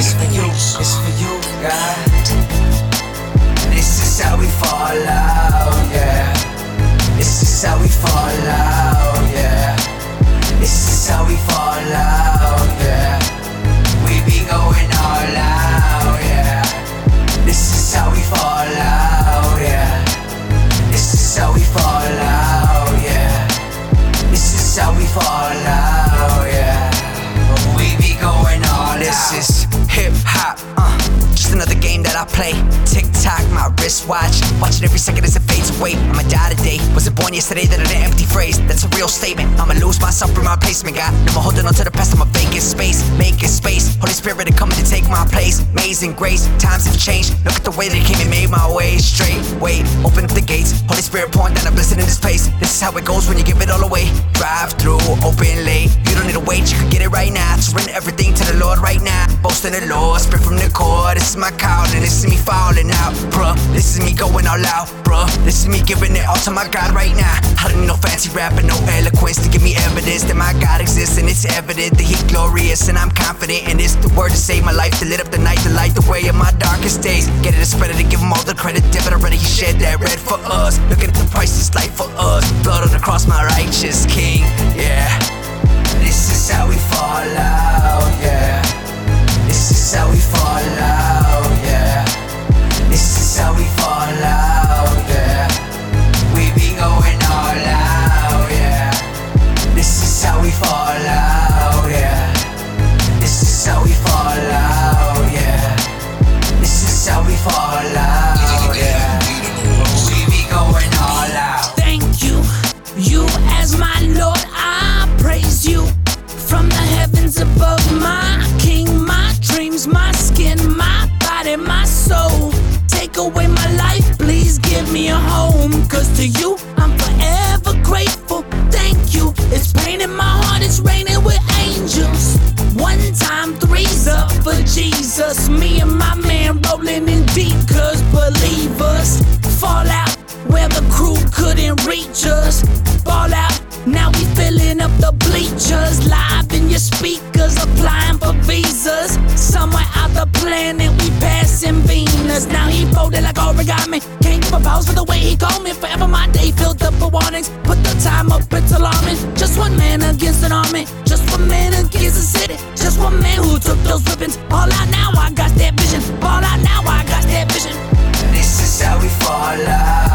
It's for you, it's for you, God. This is how we fall out, yeah. This is how we fall out, yeah. This is how we fall out, yeah. We be going all out, yeah. This is how we fall out, yeah. This is how we fall out, yeah. This is how we fall out, This is hip hop, uh. Just another game that I play. Tick tock, my wristwatch. Watching every second as it fades away. I'ma die today. Wasn't born yesterday, that an empty phrase. That's a real statement. I'ma lose myself in my placement. No more holding on to the past. I'm a vacant space. Making space. Holy Spirit is coming to take my place. Amazing grace. Times have changed. Look at the way they came and made my way straight. Wait, open up the gates. Holy Spirit pouring down a blessing in this place. How it goes when you give it all away. Drive through, open late. You don't need to wait, you can get it right now. Surrender everything to the Lord right now. Boast in the Lord, spit from the core. This is my calling, this is me falling out, bruh. This is me going all out, bruh. This is me giving it all to my God right now. I don't need no fancy rap and no eloquence to give me evidence that my God exists, and it's evident that He glorious, and I'm confident and it's The word to save my life, to lit up the night, to light the way of my darkest days. Get it, spread it, and give Him all the credit. Debit already, He shed that red for us. Look at the price, it's life for us. Blood on the cross, my righteous King, yeah. This is how we fall out, away my life, please give me a home. Cause to you, I'm forever grateful. Thank you. It's pain in my heart, it's raining with angels. One time, three's up for Jesus. Me and my man rolling in deep, cause believers fall out where the crew couldn't reach us. Ball out, now we filling up the bleachers. Live in your speakers, applying for visas. Somewhere out the planet, we passing Venus. Now he folded like origami. Can't pause for the way he called me. Forever my day filled up with warnings. Put the time up, it's alarming. Just one man against an army. Just one man against a city. Just one man who took those weapons. All out now, I got that vision. All out now, I got that vision. This is how we fall out,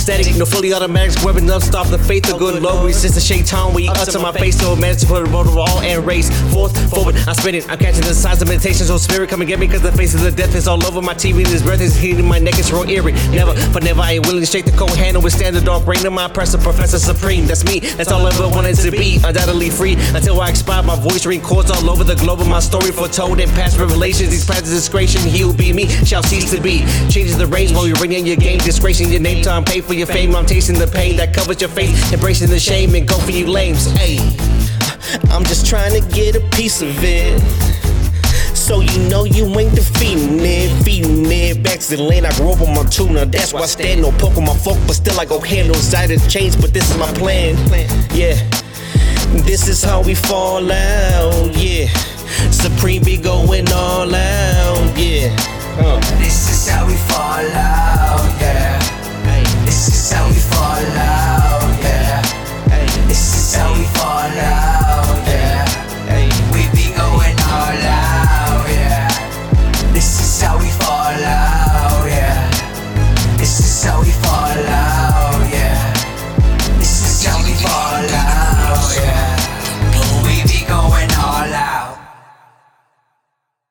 static, no fully automatics, weapon up, stop the faith of good Lord. Resist the shaitan you utter my face, so manage to put a road of all and race. Forth, forward, I'm spinning, I'm catching the signs of meditation, so spirit come and get me, cause the face of the death is all over my TV, this breath is hitting my neck, it's real eerie. Never, but never, I ain't willing to shake the cold handle, withstand the dark rain of my oppressor, Professor Supreme. That's me, that's all I ever wanted to be, undoubtedly free, until I expire. My voice ring chords all over the globe of my story foretold in past revelations. These plans of discretion, he'll be me, shall cease to be. Changes the range while you're ringing your game, disgracing your name, time, pay for your fame. I'm tasting the pain that covers your face, embracing the shame and go for you lames. Hey, I'm just trying to get a piece of it. So you know you ain't defeating it, feeding it. Back to the lane, I grew up on my tuna. That's why I stand no poke on my folk, but still I go handle side of change. But this is my plan. Yeah, this is how we fall out. Yeah, Supreme be going all out. Yeah. Uh. This is how we fall out,